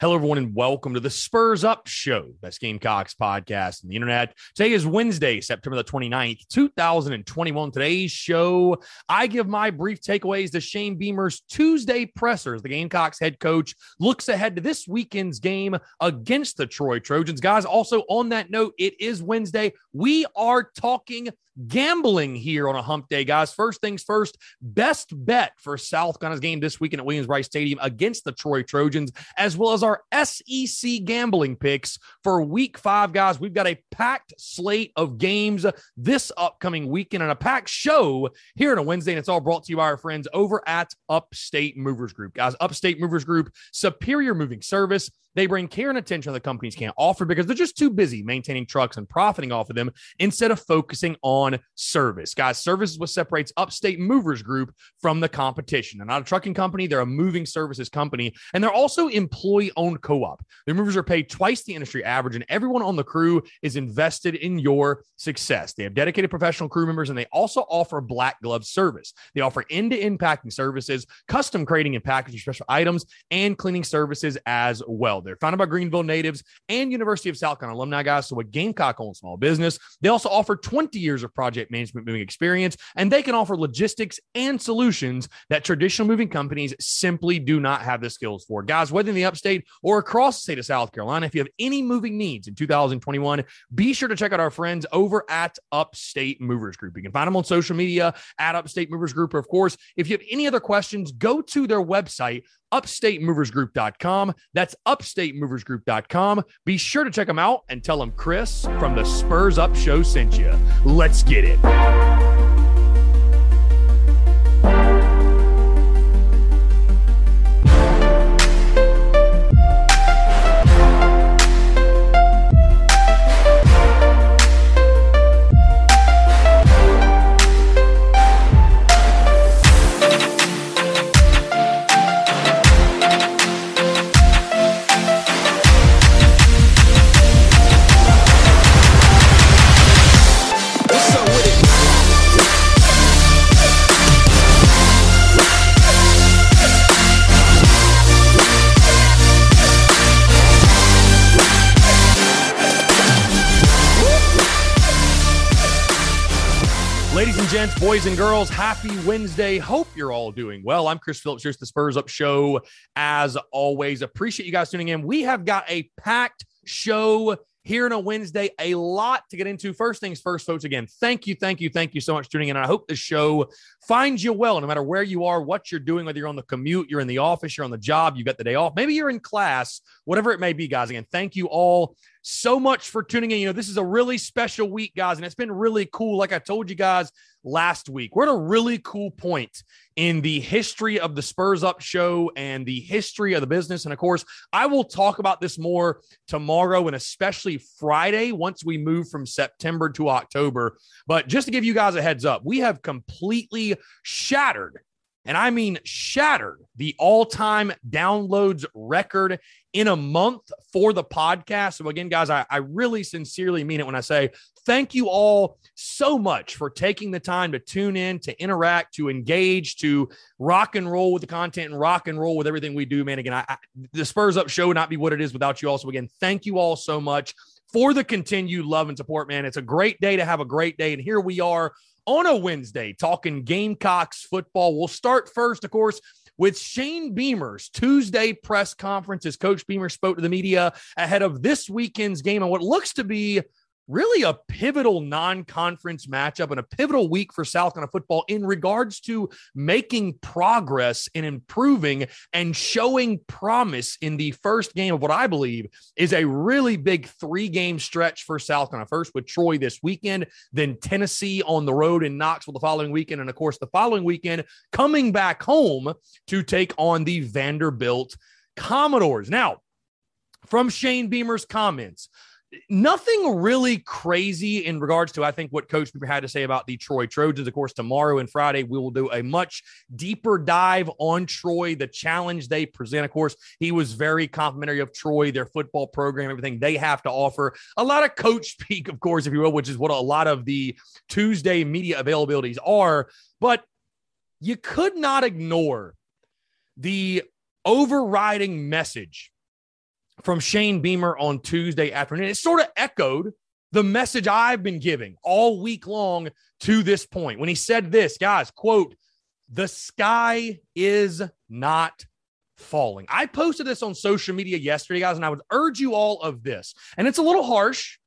Hello, everyone, and welcome to the Spurs Up Show, best Gamecocks podcast on the internet. Today is Wednesday, September the 29th, 2021. Today's show, I give my brief takeaways to Shane Beamer's Tuesday pressers. The Gamecocks head coach looks ahead to this weekend's game against the Troy Trojans. Guys, also on that note, it is Wednesday. We are talking gambling here on a hump day, guys. First things first, best bet for South Carolina's game this weekend at Williams-Brice Stadium against the Troy Trojans, as well as our SEC gambling picks for week five, guys. We've got a packed slate of games this upcoming weekend and a packed show here on a Wednesday. And it's all brought to you by our friends over at Upstate Movers Group. Guys, Upstate Movers Group, superior moving service. They bring care and attention that companies can't offer because they're just too busy maintaining trucks and profiting off of them instead of focusing on service. Guys, service is what separates Upstate Movers Group from the competition. They're not a trucking company, they're a moving services company, and they're also employee owned co op. The movers are paid twice the industry average, and everyone on the crew is invested in your success. They have dedicated professional crew members, and they also offer black glove service. They offer end to end packing services, custom crating and packaging special items, and cleaning services as well. They're founded by Greenville natives and University of South Carolina alumni guys. So a Gamecock owned small business. They also offer 20 years of project management moving experience, and they can offer logistics and solutions that traditional moving companies simply do not have the skills for. Guys, whether in the upstate or across the state of South Carolina, if you have any moving needs in 2021, be sure to check out our friends over at Upstate Movers Group. You can find them on social media at Upstate Movers Group. Or of course, if you have any other questions, go to their website, upstatemoversgroup.com. That's upstatemoversgroup.com. Be sure to check them out and tell them Chris from the Spurs Up Show sent you. Let's get it. Boys and girls, happy Wednesday. Hope you're all doing well. I'm Chris Phillips. Here's the Spurs Up Show. As always, appreciate you guys tuning in. We have got a packed show here on a Wednesday. A lot to get into. First things first, folks. Again, thank you, thank you, thank you so much for tuning in. I hope the show finds you well, no matter where you are, what you're doing, whether you're on the commute, you're in the office, you're on the job, you've got the day off, maybe you're in class, whatever it may be, guys. Again, thank you all so much for tuning in. You know, this is a really special week, guys, and it's been really cool. Like I told you guys last week, we're at a really cool point in the history of the Spurs Up show and the history of the business. And of course, I will talk about this more tomorrow and especially Friday once we move from September to October. But just to give you guys a heads up, we have completely shattered and I mean shattered the all time downloads record in a month for the podcast. So, again, guys, I, I, really sincerely mean it when I say thank you all so much for taking the time to tune in, to interact, to engage, to rock and roll with the content and rock and roll with everything we do, man. Again, I, I, the Spurs Up show would not be what it is without you all. So, again, thank you all so much for the continued love and support, man. It's a great day to have a great day. And here we are on a Wednesday talking Gamecocks football. We'll start first, of course, with Shane Beamer's Tuesday press conference as Coach Beamer spoke to the media ahead of this weekend's game and what looks to be really a pivotal non-conference matchup and a pivotal week for South Carolina football in regards to making progress and improving and showing promise in the first game of what I believe is a really big three-game stretch for South Carolina. First with Troy this weekend, then Tennessee on the road in Knoxville the following weekend, and of course the following weekend coming back home to take on the Vanderbilt Commodores. Now, from Shane Beamer's comments, nothing really crazy in regards to I think what Coach Beamer had to say about the Troy Trojans. Of course, tomorrow and Friday we will do a much deeper dive on Troy, the challenge they present. Of course, he was very complimentary of Troy, their football program, everything they have to offer. A lot of coach speak, of course, if you will, which is what a lot of the Tuesday media availabilities are. But you could not ignore the overriding message from Shane Beamer on Tuesday afternoon. It sort of echoed the message I've been giving all week long to this point when he said this, guys, quote, the sky is not falling. I posted this on social media yesterday, guys, and I would urge you all of this. And it's a little harsh.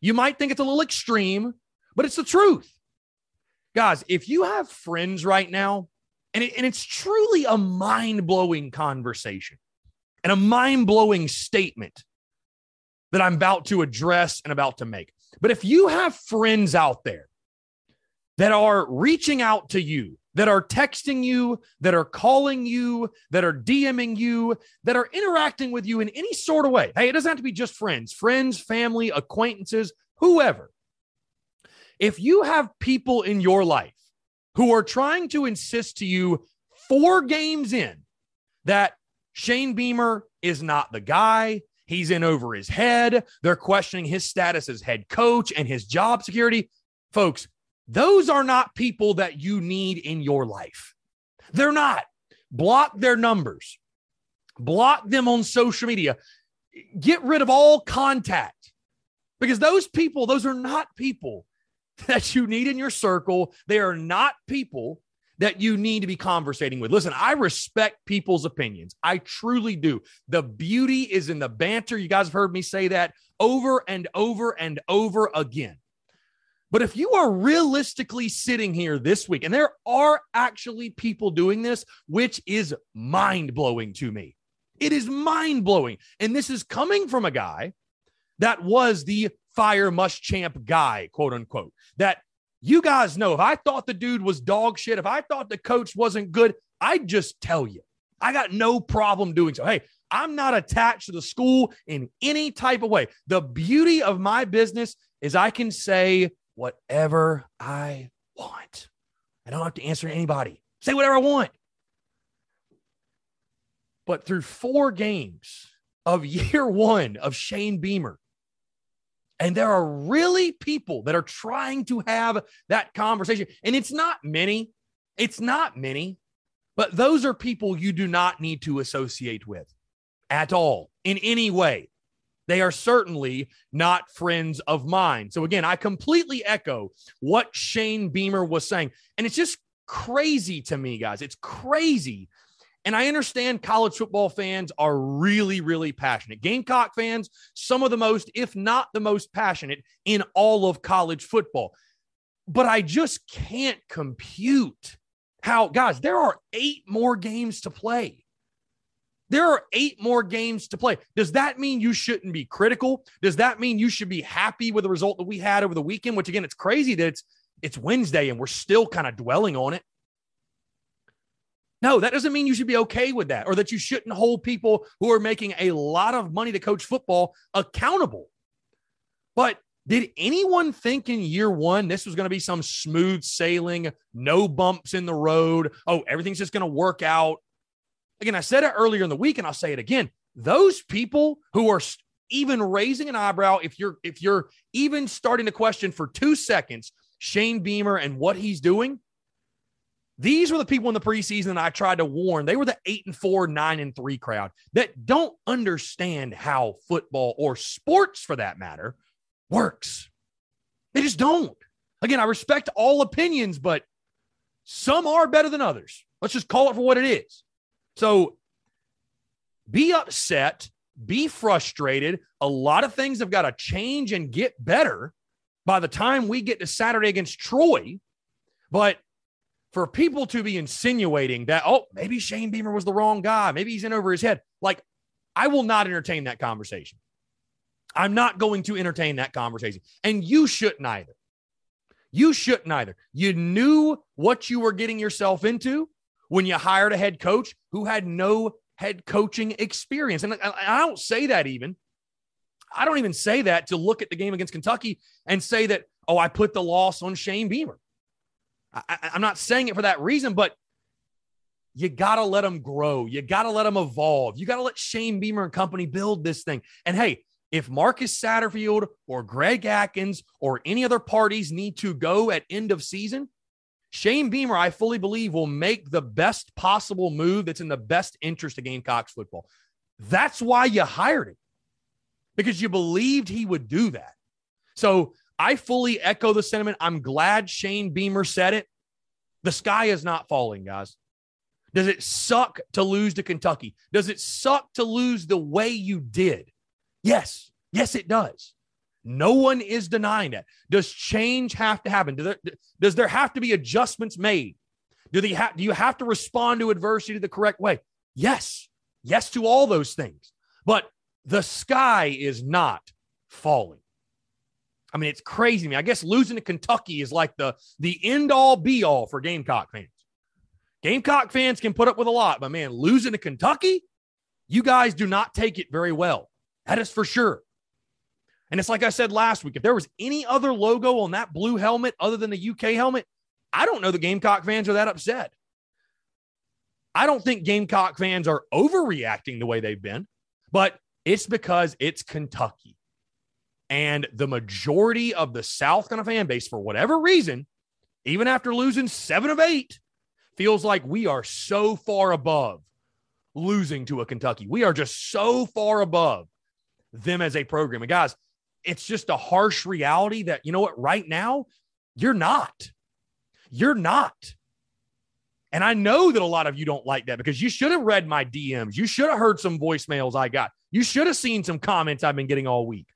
You might think it's a little extreme, but it's the truth. Guys, if you have friends right now, and, it, and it's truly a mind blowing conversation and a mind blowing statement that I'm about to address and about to make. But if you have friends out there that are reaching out to you, that are texting you, that are calling you, that are DMing you, that are interacting with you in any sort of way. Hey, it doesn't have to be just friends, friends, family, acquaintances, whoever. If you have people in your life who are trying to insist to you four games in that Shane Beamer is not the guy. He's in over his head. They're questioning his status as head coach and his job security. Folks, those are not people that you need in your life. They're not. Block their numbers, block them on social media, get rid of all contact because those people, those are not people that you need in your circle. They are not people that you need to be conversating with. Listen, I respect people's opinions. I truly do. The beauty is in the banter. You guys have heard me say that over and over and over again. But if you are realistically sitting here this week, and there are actually people doing this, which is mind blowing to me, it is mind blowing. And this is coming from a guy that was the fire Muschamp guy, quote unquote, that you guys know if I thought the dude was dog shit, if I thought the coach wasn't good, I'd just tell you. I got no problem doing so. Hey, I'm not attached to the school in any type of way. The beauty of my business is I can say whatever I want. I don't have to answer to anybody. Say whatever I want. But through four games of year one of Shane Beamer, and there are really people that are trying to have that conversation. And it's not many, it's not many, but those are people you do not need to associate with at all in any way. They are certainly not friends of mine. So, again, I completely echo what Shane Beamer was saying. And it's just crazy to me, guys. It's crazy and I understand college football fans are really, really passionate. Gamecock fans, some of the most, if not the most passionate in all of college football. But I just can't compute how, guys, there are eight more games to play. There are eight more games to play. Does that mean you shouldn't be critical? Does that mean you should be happy with the result that we had over the weekend? Which again, it's crazy that it's it's Wednesday and we're still kind of dwelling on it. No, that doesn't mean you should be okay with that or that you shouldn't hold people who are making a lot of money to coach football accountable. But did anyone think in year one this was going to be some smooth sailing, no bumps in the road? Oh, everything's just going to work out. Again, I said it earlier in the week and I'll say it again. Those people who are even raising an eyebrow, if you're if you're even starting to question for two seconds Shane Beamer and what he's doing, these were the people in the preseason that I tried to warn. They were the eight and four, nine and three crowd that don't understand how football or sports, for that matter, works. They just don't. Again, I respect all opinions, but some are better than others. Let's just call it for what it is. So be upset, be frustrated. A lot of things have got to change and get better by the time we get to Saturday against Troy. But for people to be insinuating that, oh, maybe Shane Beamer was the wrong guy, maybe he's in over his head, like, I will not entertain that conversation. I'm not going to entertain that conversation. And you shouldn't either. You shouldn't either. You knew what you were getting yourself into when you hired a head coach who had no head coaching experience. And I don't say that even. I don't even say that to look at the game against Kentucky and say that, oh, I put the loss on Shane Beamer. I, am not saying it for that reason, but you got to let them grow. You got to let them evolve. You got to let Shane Beamer and company build this thing. And hey, if Marcus Satterfield or Greg Adkins or any other parties need to go at end of season, Shane Beamer, I fully believe, will make the best possible move that's in the best interest of Gamecocks football. That's why you hired him because you believed he would do that. So I fully echo the sentiment. I'm glad Shane Beamer said it. The sky is not falling, guys. Does it suck to lose to Kentucky? Does it suck to lose the way you did? Yes. Yes, it does. No one is denying that. Does change have to happen? Do there, does there have to be adjustments made? Do, they ha- do you have to respond to adversity the correct way? Yes. Yes to all those things. But the sky is not falling. I mean, it's crazy to me. I guess losing to Kentucky is like the the end all be all for Gamecock fans. Gamecock fans can put up with a lot, but man, losing to Kentucky, you guys do not take it very well. That is for sure. And it's like I said last week if there was any other logo on that blue helmet other than the UK helmet, I don't know the Gamecock fans are that upset. I don't think Gamecock fans are overreacting the way they've been, but it's because it's Kentucky. And the majority of the South Carolina fan base, for whatever reason, even after losing seven of eight, feels like we are so far above losing to a Kentucky. We are just so far above them as a program. And guys, it's just a harsh reality that, you know what, right now, you're not. You're not. And I know that a lot of you don't like that because you should have read my DMs. You should have heard some voicemails I got. You should have seen some comments I've been getting all week.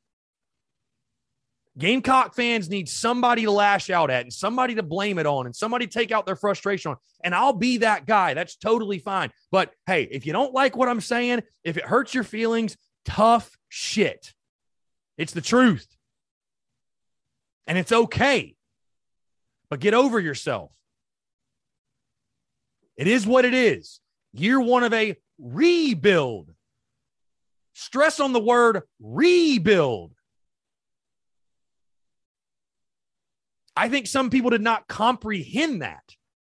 Gamecock fans need somebody to lash out at and somebody to blame it on and somebody take out their frustration on. And I'll be that guy. That's totally fine. But hey, if you don't like what I'm saying, if it hurts your feelings, tough shit. It's the truth. And it's okay. But get over yourself. It is what it is. Year one of a rebuild. Stress on the word rebuild. I think some people did not comprehend that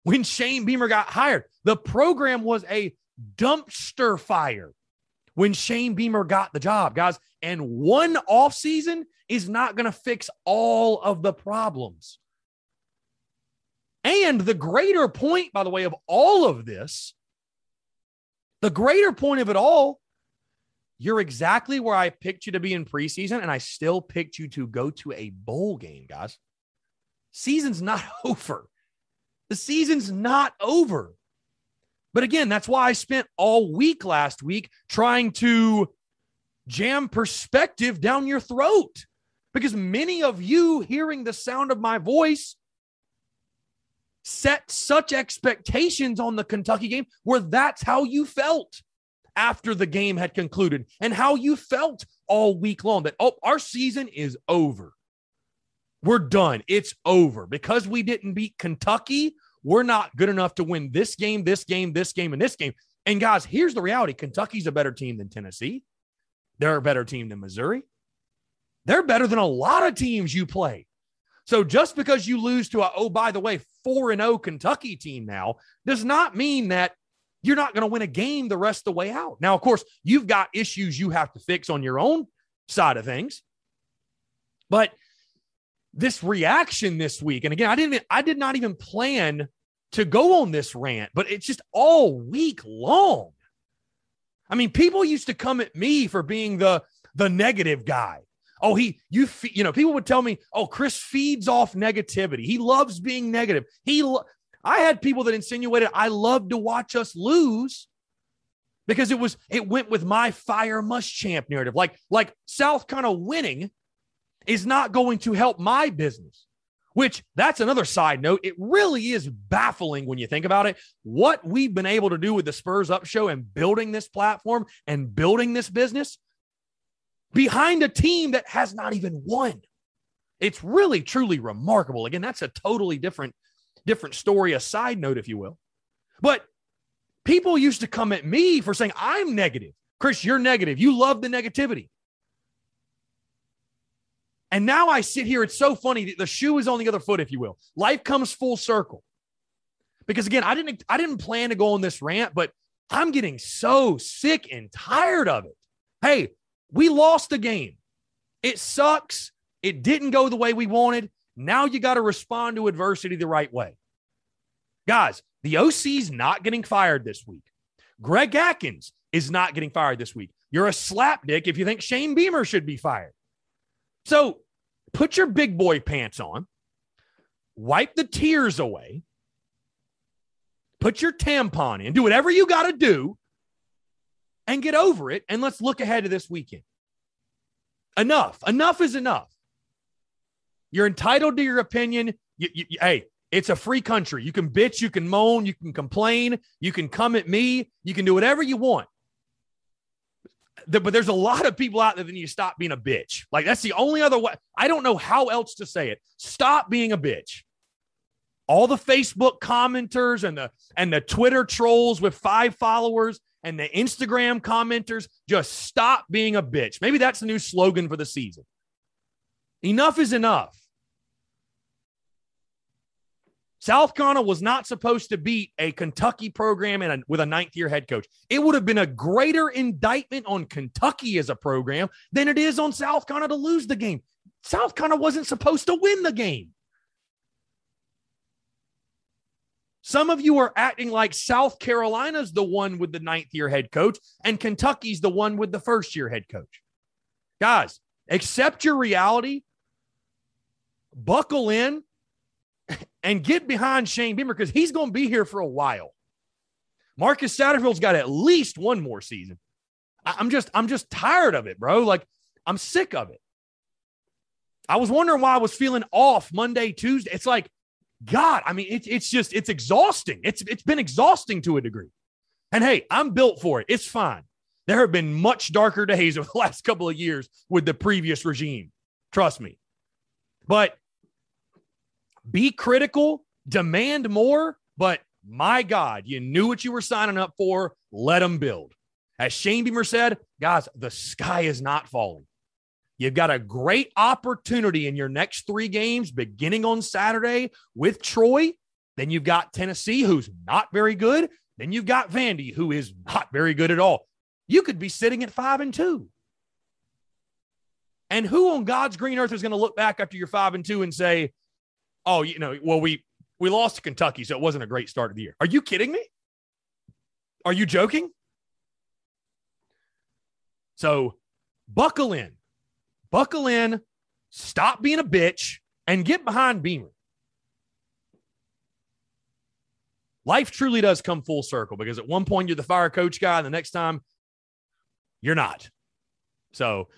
when Shane Beamer got hired. The program was a dumpster fire when Shane Beamer got the job, guys. And one off season is not going to fix all of the problems. And the greater point, by the way, of all of this, the greater point of it all, you're exactly where I picked you to be in preseason, and I still picked you to go to a bowl game, guys. Season's not over. The season's not over. But again, that's why I spent all week last week trying to jam perspective down your throat because many of you hearing the sound of my voice set such expectations on the Kentucky game where that's how you felt after the game had concluded and how you felt all week long that, oh, our season is over. We're done. It's over because we didn't beat Kentucky we're not good enough to win this game, this game, this game, and this game. And guys, here's the reality Kentucky's a better team than Tennessee. They're a better team than Missouri. They're better than a lot of teams you play. So just because you lose to a, oh, by the way, 4 and 0 Kentucky team now does not mean that you're not going to win a game the rest of the way out. Now, of course, you've got issues you have to fix on your own side of things. But this reaction this week. And again, I didn't I did not even plan to go on this rant, but it's just all week long. I mean, people used to come at me for being the the negative guy. Oh, he, you, you know, people would tell me, oh, Chris feeds off negativity. He loves being negative. He, lo-. I had people that insinuated I love to watch us lose because it was, it went with my fire Muschamp narrative. Like, like South Carolina winning is not going to help my business, which that's another side note. It really is baffling when you think about it. What we've been able to do with the Spurs Up Show and building this platform and building this business behind a team that has not even won. It's really truly remarkable. Again, that's a totally different different story, a side note if you will. But people used to come at me for saying I'm negative. Chris, you're negative. You love the negativity. And now I sit here. It's so funny. The shoe is on the other foot, if you will. Life comes full circle. Because again, I didn't I didn't plan to go on this rant, but I'm getting so sick and tired of it. Hey, we lost the game. It sucks. It didn't go the way we wanted. Now you got to respond to adversity the right way. Guys, the OC's not getting fired this week. Greg Adkins is not getting fired this week. You're a slapdick if you think Shane Beamer should be fired. So put your big boy pants on, wipe the tears away, put your tampon in, do whatever you got to do, and get over it. And let's look ahead to this weekend. Enough. Enough is enough. You're entitled to your opinion. You, you, you, hey, it's a free country. You can bitch, you can moan, you can complain, you can come at me, you can do whatever you want. But there's a lot of people out there that need to stop being a bitch. Like that's the only other way. I don't know how else to say it. Stop being a bitch. All the Facebook commenters and the and the Twitter trolls with five followers and the Instagram commenters just stop being a bitch. Maybe that's the new slogan for the season. Enough is enough. South Carolina was not supposed to beat a Kentucky program and a, with a ninth year head coach. It would have been a greater indictment on Kentucky as a program than it is on South Carolina to lose the game. South Carolina wasn't supposed to win the game. Some of you are acting like South Carolina's the one with the ninth year head coach and Kentucky's the one with the first year head coach. Guys, accept your reality, buckle in, and get behind Shane Beamer because he's going to be here for a while. Marcus Satterfield's got at least one more season. I'm just, I'm just tired of it, bro. Like, I'm sick of it. I was wondering why I was feeling off Monday, Tuesday. It's like, God, I mean, it's it's just it's exhausting. It's it's been exhausting to a degree. And hey, I'm built for it. It's fine. There have been much darker days over the last couple of years with the previous regime. Trust me. But be critical, demand more, but my God, you knew what you were signing up for. Let them build. As Shane Beamer said, guys, the sky is not falling. You've got a great opportunity in your next three games, beginning on Saturday with Troy. Then you've got Tennessee, who's not very good. Then you've got Vandy, who is not very good at all. You could be sitting at five and two. And who on God's green earth is going to look back after you're five and two and say, oh, you know, well, we we lost to Kentucky, so it wasn't a great start of the year. Are you kidding me? Are you joking? So buckle in, buckle in, stop being a bitch, and get behind Beamer. Life truly does come full circle because at one point you're the fire coach guy, and the next time you're not. So,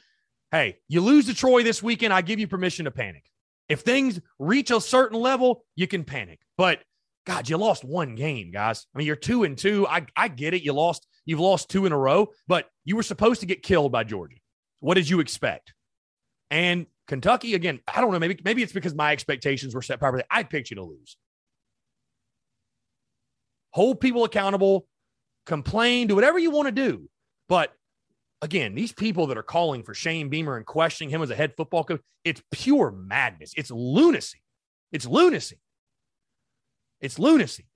hey, you lose to Troy this weekend. I give you permission to panic. If things reach a certain level, you can panic. But God, you lost one game, guys. I mean, you're two and two. I, I get it. You lost, you've lost two in a row, but you were supposed to get killed by Georgia. What did you expect? And Kentucky, again, I don't know. Maybe, maybe it's because my expectations were set properly. I picked you to lose. Hold people accountable, complain, do whatever you want to do. But again, these people that are calling for Shane Beamer and questioning him as a head football coach, it's pure madness. It's lunacy. It's lunacy. It's lunacy.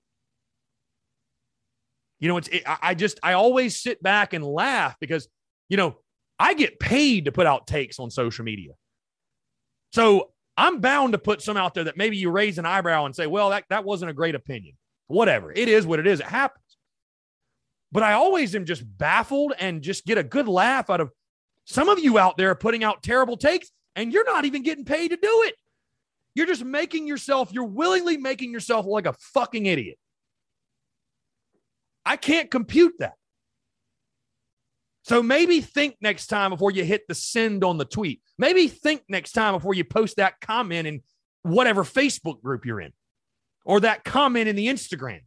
You know, it's it, I just I always sit back and laugh because you know I get paid to put out takes on social media, so I'm bound to put some out there that maybe you raise an eyebrow and say, "Well, that that wasn't a great opinion." Whatever it is, what it is, it happens. But I always am just baffled and just get a good laugh out of some of you out there putting out terrible takes and you're not even getting paid to do it. You're just making yourself, you're willingly making yourself like a fucking idiot. I can't compute that. So maybe think next time before you hit the send on the tweet. Maybe think next time before you post that comment in whatever Facebook group you're in or that comment in the Instagram.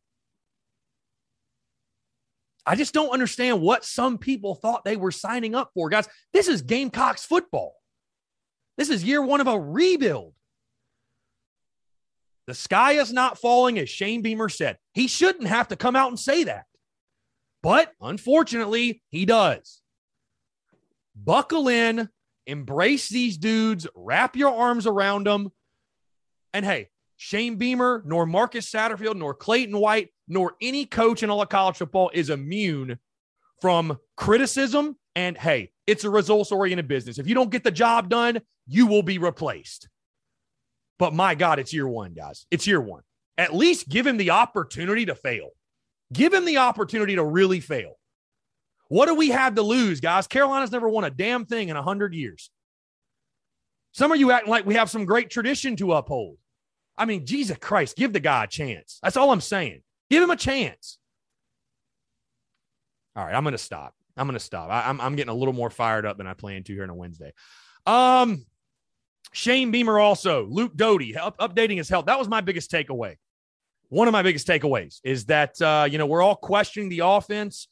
I just don't understand what some people thought they were signing up for. Guys, this is Gamecocks football. This is year one of a rebuild. The sky is not falling, as Shane Beamer said. He shouldn't have to come out and say that. But unfortunately, he does. Buckle in, embrace these dudes, wrap your arms around them. And hey, Shane Beamer, nor Marcus Satterfield, nor Clayton White, nor any coach in all of college football is immune from criticism. And hey, it's a results oriented business. If you don't get the job done, you will be replaced. But my God, it's year one, guys. It's year one. At least give him the opportunity to fail. Give him the opportunity to really fail. What do we have to lose, guys? Carolina's never won a damn thing in 100 years. Some of you acting like we have some great tradition to uphold. I mean, Jesus Christ, give the guy a chance. That's all I'm saying. Give him a chance. All right, I'm going to stop. I'm going to stop. I, am I'm, I'm getting a little more fired up than I planned to here on a Wednesday. Um, Shane Beamer also, Luke Doty, updating his health. That was my biggest takeaway. One of my biggest takeaways is that, uh, you know, we're all questioning the offense.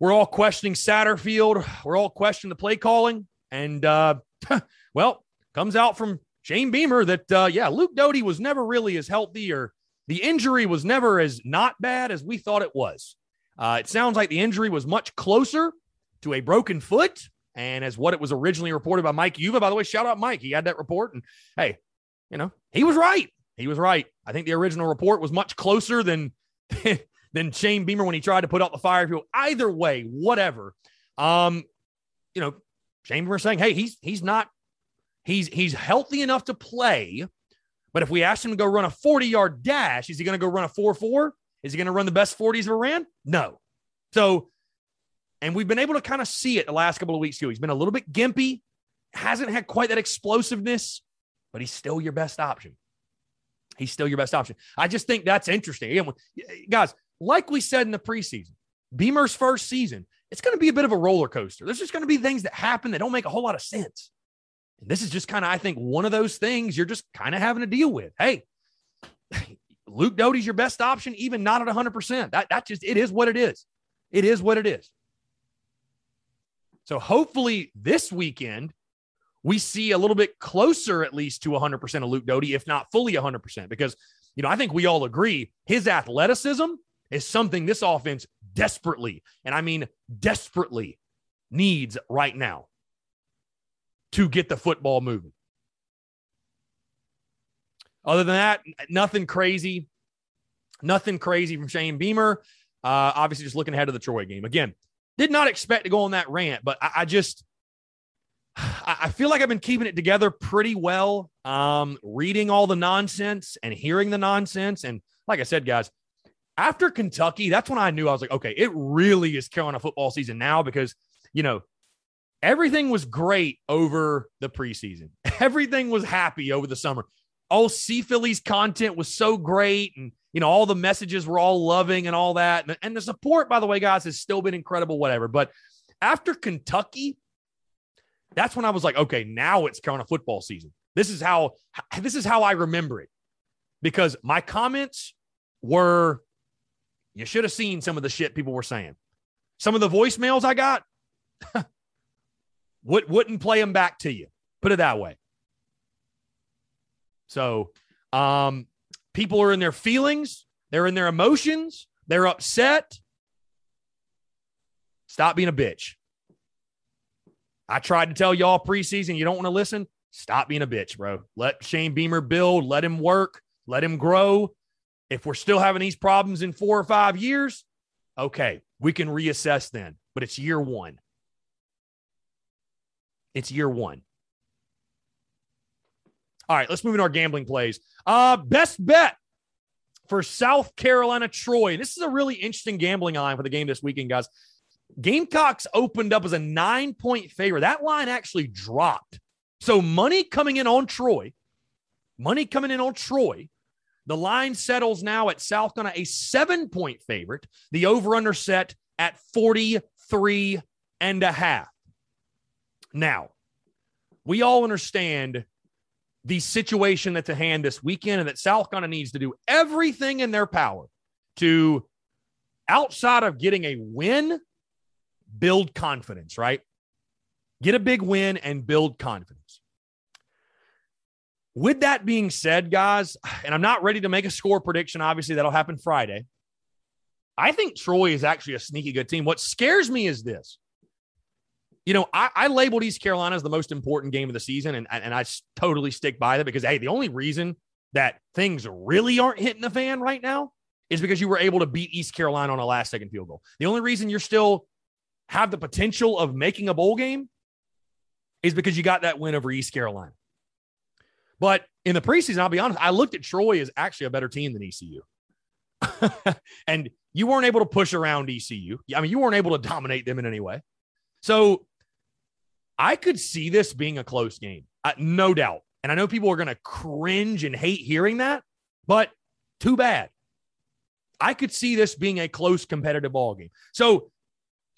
We're all questioning Satterfield. We're all questioning the play calling. And, uh, well, comes out from Shane Beamer that, uh, yeah, Luke Doty was never really as healthy or the injury was never as not bad as we thought it was. Uh, it sounds like the injury was much closer to a broken foot and as what it was originally reported by Mike Uva. By the way, shout out Mike. He had that report. And hey, you know, he was right. He was right. I think the original report was much closer than than Shane Beamer when he tried to put out the fire. Either way, whatever. Um, you know, Shane Beamer saying, hey, he's he's not He's he's healthy enough to play, but if we ask him to go run a 40 yard dash, is he going to go run a 4 4? Is he going to run the best 40s ever ran? No. So, and we've been able to kind of see it the last couple of weeks too. He's been a little bit gimpy, hasn't had quite that explosiveness, but he's still your best option. He's still your best option. I just think that's interesting. Guys, like we said in the preseason, Beamer's first season, it's going to be a bit of a roller coaster. There's just going to be things that happen that don't make a whole lot of sense. And this is just kind of, I think, one of those things you're just kind of having to deal with. Hey, Luke Doty's your best option, even not at 100%. That, that just, it is what it is. It is what it is. So hopefully this weekend, we see a little bit closer, at least to 100% of Luke Doty, if not fully 100%, because, you know, I think we all agree his athleticism is something this offense desperately, and I mean desperately, needs right now to get the football moving. Other than that, nothing crazy. Nothing crazy from Shane Beamer. Uh, obviously, just looking ahead of the Troy game. Again, did not expect to go on that rant, but I, I just I feel like I've been keeping it together pretty well. Um, reading all the nonsense and hearing the nonsense. And like I said, guys, after Kentucky, that's when I knew I was like, okay, it really is Carolina football season now because, you know, everything was great over the preseason. Everything was happy over the summer. Oh, all Sea Phillies content was so great. And, you know, all the messages were all loving and all that. And, and the support, by the way, guys, has still been incredible, whatever. But after Kentucky, that's when I was like, okay, now it's kind of football season. This is how this is how I remember it. Because my comments were you should have seen some of the shit people were saying. Some of the voicemails I got, would, wouldn't play them back to you. Put it that way. So, um, people are in their feelings, they're in their emotions, they're upset. Stop being a bitch. I tried to tell y'all preseason, you don't want to listen. Stop being a bitch, bro. Let Shane Beamer build, let him work, let him grow. If we're still having these problems in four or five years, okay, we can reassess then. But it's year one. It's year one. All right, let's move into our gambling plays. Uh, best bet for South Carolina Troy. And This is a really interesting gambling line for the game this weekend, guys. Gamecocks opened up as a nine point favorite. That line actually dropped So money coming in on Troy, money coming in on Troy. The line settles now at South Carolina, a seven point favorite. The over under set at 43 and a half. Now, we all understand the situation that's at hand this weekend and that South Carolina needs to do everything in their power to, outside of getting a win, build confidence, right? Get a big win and build confidence. With that being said, guys, and I'm not ready to make a score prediction. Obviously, that'll happen Friday. I think Troy is actually a sneaky good team. What scares me is this. You know, I, I labeled East Carolina as the most important game of the season, and, and I totally stick by that because, hey, the only reason that things really aren't hitting the fan right now is because you were able to beat East Carolina on a last second field goal. The only reason you're still have the potential of making a bowl game is because you got that win over East Carolina. But in the preseason, I'll be honest, I looked at Troy as actually a better team than ECU. and you weren't able to push around ECU. I mean, you weren't able to dominate them in any way. So I could see this being a close game, uh, no doubt. And I know people are going to cringe and hate hearing that, but too bad. I could see this being a close competitive ball game. So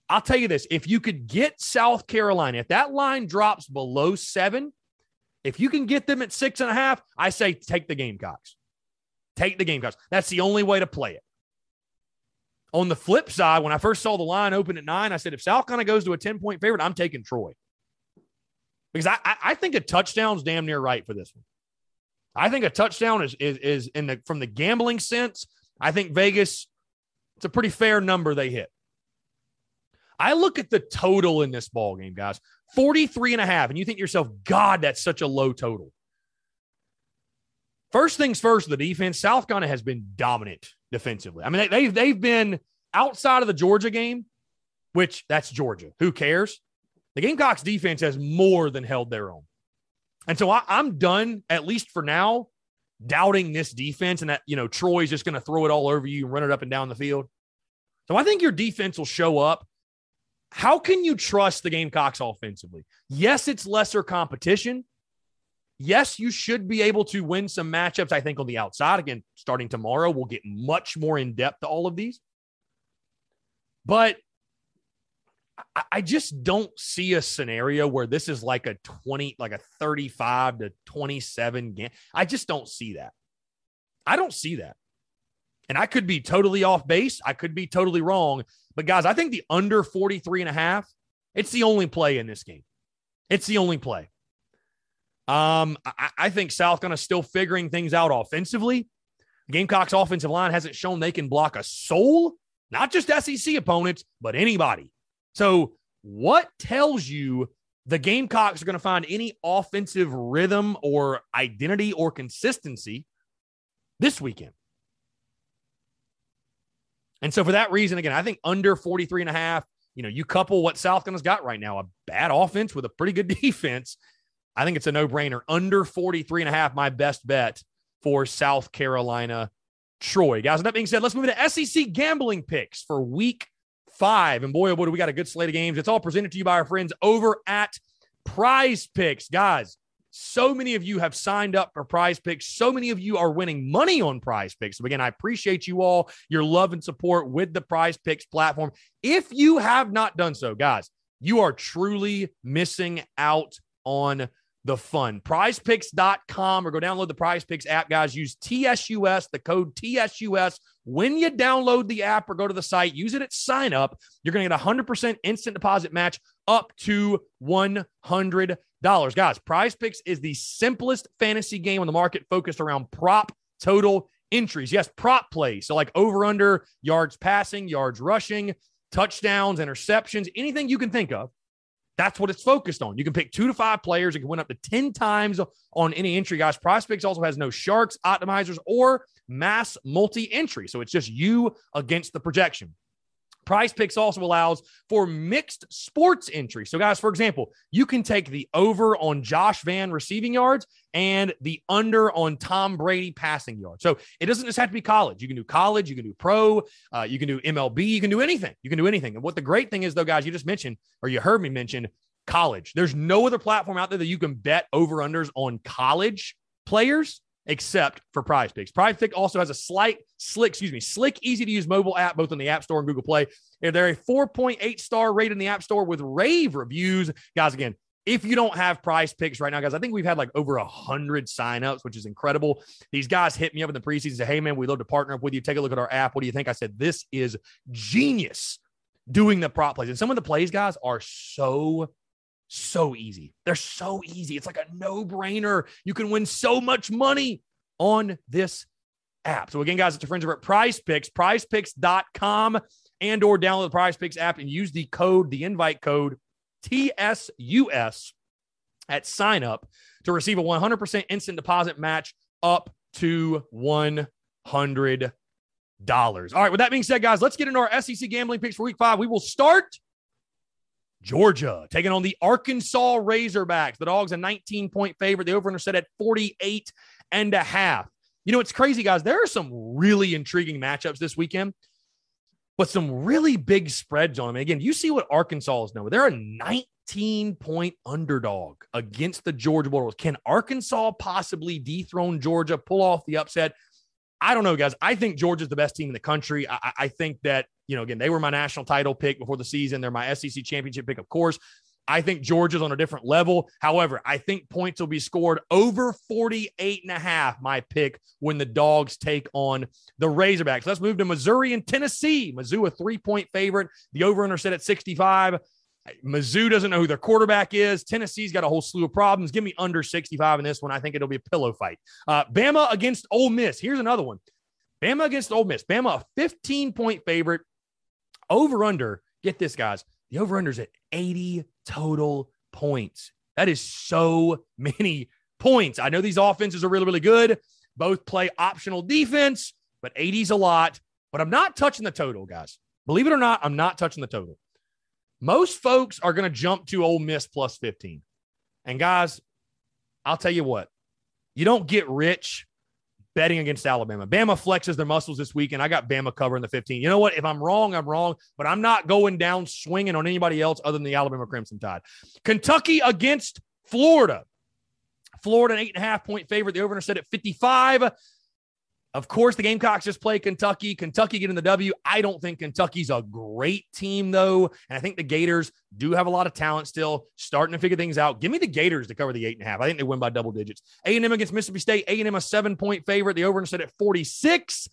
I'll tell you this if you could get South Carolina, if that line drops below seven, if you can get them at six and a half, I say take the Gamecocks. Take the Gamecocks. That's the only way to play it. On the flip side, when I first saw the line open at nine, I said, if South Carolina goes to a 10 point favorite, I'm taking Troy. Because I, I think a touchdown's damn near right for this one. I think a touchdown is, is, is in the from the gambling sense, I think Vegas, it's a pretty fair number they hit. I look at the total in this ball game, guys 43 and a half, and you think to yourself, God, that's such a low total. First things first, the defense, South Carolina has been dominant defensively. I mean, they, have they've been outside of the Georgia game, which that's Georgia. Who cares? The Gamecocks defense has more than held their own. And so I, I'm done, at least for now, doubting this defense and that, you know, Troy's just going to throw it all over you and run it up and down the field. So I think your defense will show up how can you trust the Gamecocks offensively? Yes, it's lesser competition. Yes, you should be able to win some matchups, I think, on the outside. Again, starting tomorrow, we'll get much more in depth to all of these. But I just don't see a scenario where this is like a 20, like a 35 to 27 game. I just don't see that. I don't see that. And I could be totally off base. I could be totally wrong. But guys, I think the under 43 and a half, it's the only play in this game. It's the only play. Um, I, I think South Carolina still figuring things out offensively. Gamecocks offensive line hasn't shown they can block a soul, not just SEC opponents, but anybody. So, what tells you the Gamecocks are going to find any offensive rhythm or identity or consistency this weekend? And so for that reason, again, I think under 43 and a half, you know, you couple what South Carolina's got right now, a bad offense with a pretty good defense. I think it's a no-brainer. Under 43 and a half, my best bet for South Carolina Troy. Guys, with that being said, let's move to SEC gambling picks for week five. And boy, oh boy, do we got a good slate of games. It's all presented to you by our friends over at Prize Picks. Guys, so many of you have signed up for prize picks. So many of you are winning money on prize picks. So, again, I appreciate you all, your love and support with the prize picks platform. If you have not done so, guys, you are truly missing out on the fun. Prizepicks.com or go download the Prize Picks app, guys. Use TSUS, the code TSUS. When you download the app or go to the site, use it at sign up. You're going to get a 100% instant deposit match up to $100. Guys, Prize Picks is the simplest fantasy game on the market focused around prop total entries. Yes, prop plays. So, like over under yards passing, yards rushing, touchdowns, interceptions, anything you can think of. That's what it's focused on. You can pick two to five players. You can win up to 10 times on any entry, guys. Prize Picks also has no sharks, optimizers, or mass multi entry. So it's just you against the projection. Prize Picks also allows for mixed sports entry. So, guys, for example, you can take the over on Josh Vann receiving yards and the under on Tom Brady passing yards. So, it doesn't just have to be college. You can do college, you can do pro, uh, you can do MLB, you can do anything. You can do anything. And what the great thing is, though, guys, you just mentioned, or you heard me mention, college. There's no other platform out there that you can bet over unders on college players except for Prize Picks. Prize Pick also has a slight, slick, excuse me, slick, easy to use mobile app both on the App Store and Google Play. And They're a 4.8 star rate in the App Store with rave reviews. Guys, again, if you don't have prize picks right now, guys, I think we've had like over a hundred signups, which is incredible. These guys hit me up in the preseason, say, Hey man, we would love to partner up with you. Take a look at our app. What do you think? I said, This is genius doing the prop plays. And some of the plays, guys, are so so easy. They're so easy. It's like a no brainer. You can win so much money on this app. So again, guys, it's your friends over at Prize Picks, prizepicks.com and or download the Prize Picks app and use the code, the invite code TSUS at sign up to receive a 100% instant deposit match up to $100. All right, with that being said, guys, let's get into our SEC gambling picks for week five. We will start Georgia taking on the Arkansas Razorbacks. The dog's a 19 point favorite. The over under set at 48 and a half. You know, it's crazy, guys. There are some really intriguing matchups this weekend, but some really big spreads on them. again, you see what Arkansas is doing. They're a 19 point underdog against the Georgia Bulldogs. Can Arkansas possibly dethrone Georgia, pull off the upset? I don't know, guys. I think Georgia's the best team in the country. I, I, think that, you know, again, they were my national title pick before the season. They're my SEC championship pick, of course. I think Georgia's on a different level. However, I think points will be scored over 48 and a half, my pick, when the dogs take on the Razorbacks. Let's move to Missouri and Tennessee. Mizzou, a three point favorite. The over under set at 65. Mizzou doesn't know who their quarterback is. Tennessee's got a whole slew of problems. Give me under 65 in this one. I think it'll be a pillow fight. Uh, Bama against Ole Miss. Here's another one. Bama against Ole Miss. Bama, a 15 point favorite. Over under. Get this, guys. The over under's at 80 total points. That is so many points. I know these offenses are really, really good. Both play optional defense, but 80's a lot. But I'm not touching the total, guys. Believe it or not, I'm not touching the total. Most folks are going to jump to Ole Miss plus 15. And guys, I'll tell you what, you don't get rich betting against Alabama. Bama flexes their muscles this week, and I got Bama covering the 15. You know what? If I'm wrong, I'm wrong, but I'm not going down swinging on anybody else other than the Alabama Crimson Tide. Kentucky against Florida. Florida, an eight and a half point favorite. The over set at 55. Of course, the Gamecocks just play Kentucky. Kentucky getting the W. I don't think Kentucky's a great team, though. And I think the Gators do have a lot of talent still, starting to figure things out. Give me the Gators to cover the eight and a half. I think they win by double digits. A&M against Mississippi State. A&M a seven-point favorite. The over and set at 46.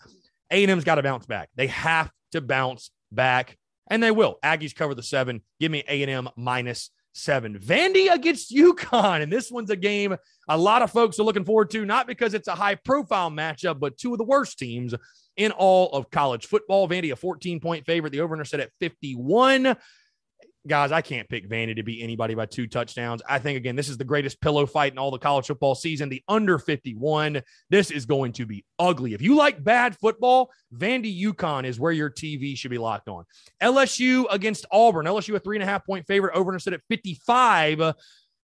A&M's got to bounce back. They have to bounce back, and they will. Aggies cover the seven. Give me A&M minus seven. Vandy against UConn. And this one's a game a lot of folks are looking forward to, not because it's a high profile matchup, but two of the worst teams in all of college football. Vandy, a 14 point favorite. The over set at 51 guys, I can't pick Vandy to beat anybody by two touchdowns. I think, again, this is the greatest pillow fight in all the college football season. The under 51, this is going to be ugly. If you like bad football, Vandy UConn is where your TV should be locked on. LSU against Auburn. LSU, a three and a half point favorite, over and set at 55.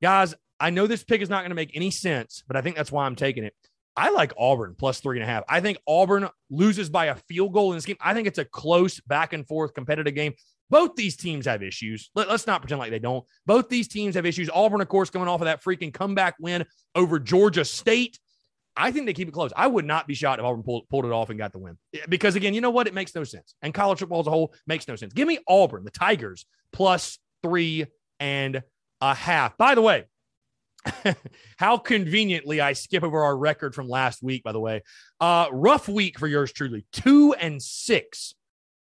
Guys, I know this pick is not going to make any sense, but I think that's why I'm taking it. I like Auburn plus three and a half. I think Auburn loses by a field goal in this game. I think it's a close back and forth competitive game. Both these teams have issues. Let, us not pretend like they don't. Both these teams have issues. Auburn, of course, coming off of that freaking comeback win over Georgia State. I think they keep it close. I would not be shocked if Auburn pulled, pulled it off and got the win. Because again, you know what? It makes no sense. And college football as a whole makes no sense. Give me Auburn, the Tigers, plus three and a half. By the way, how conveniently I skip over our record from last week, by the way. Uh, rough week for yours truly. Two and six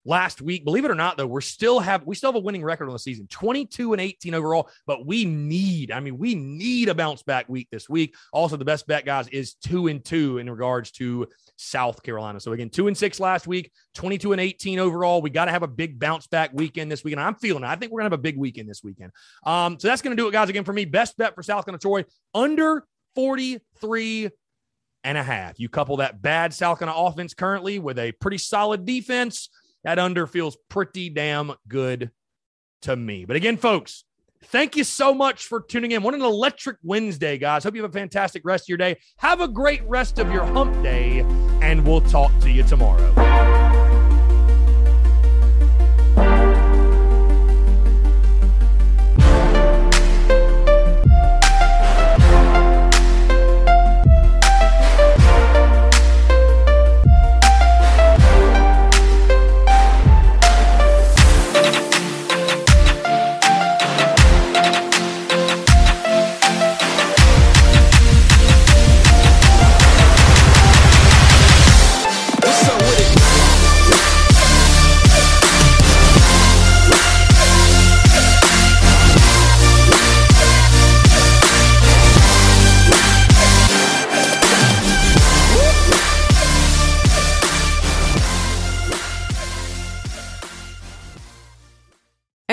last week. Believe it or not, though, we're still have we still have a winning record on the season, 22 and 18 overall. But we need, I mean, we need a bounce back week this week. Also, the best bet, guys, is two and two in regards to South Carolina. So again, two and six last week, 22 and 18 overall. We got to have a big bounce back weekend this weekend. I'm feeling it. I think we're gonna have a big weekend this weekend. Um, so that's gonna do it, guys. Again, for me, best bet for South Carolina Troy under 43 and a half. You couple that bad South Carolina offense currently with a pretty solid defense that under feels pretty damn good to me. But again, folks, thank you so much for tuning in. What an electric Wednesday, guys. Hope you have a fantastic rest of your day. Have a great rest of your hump day, and we'll talk to you tomorrow.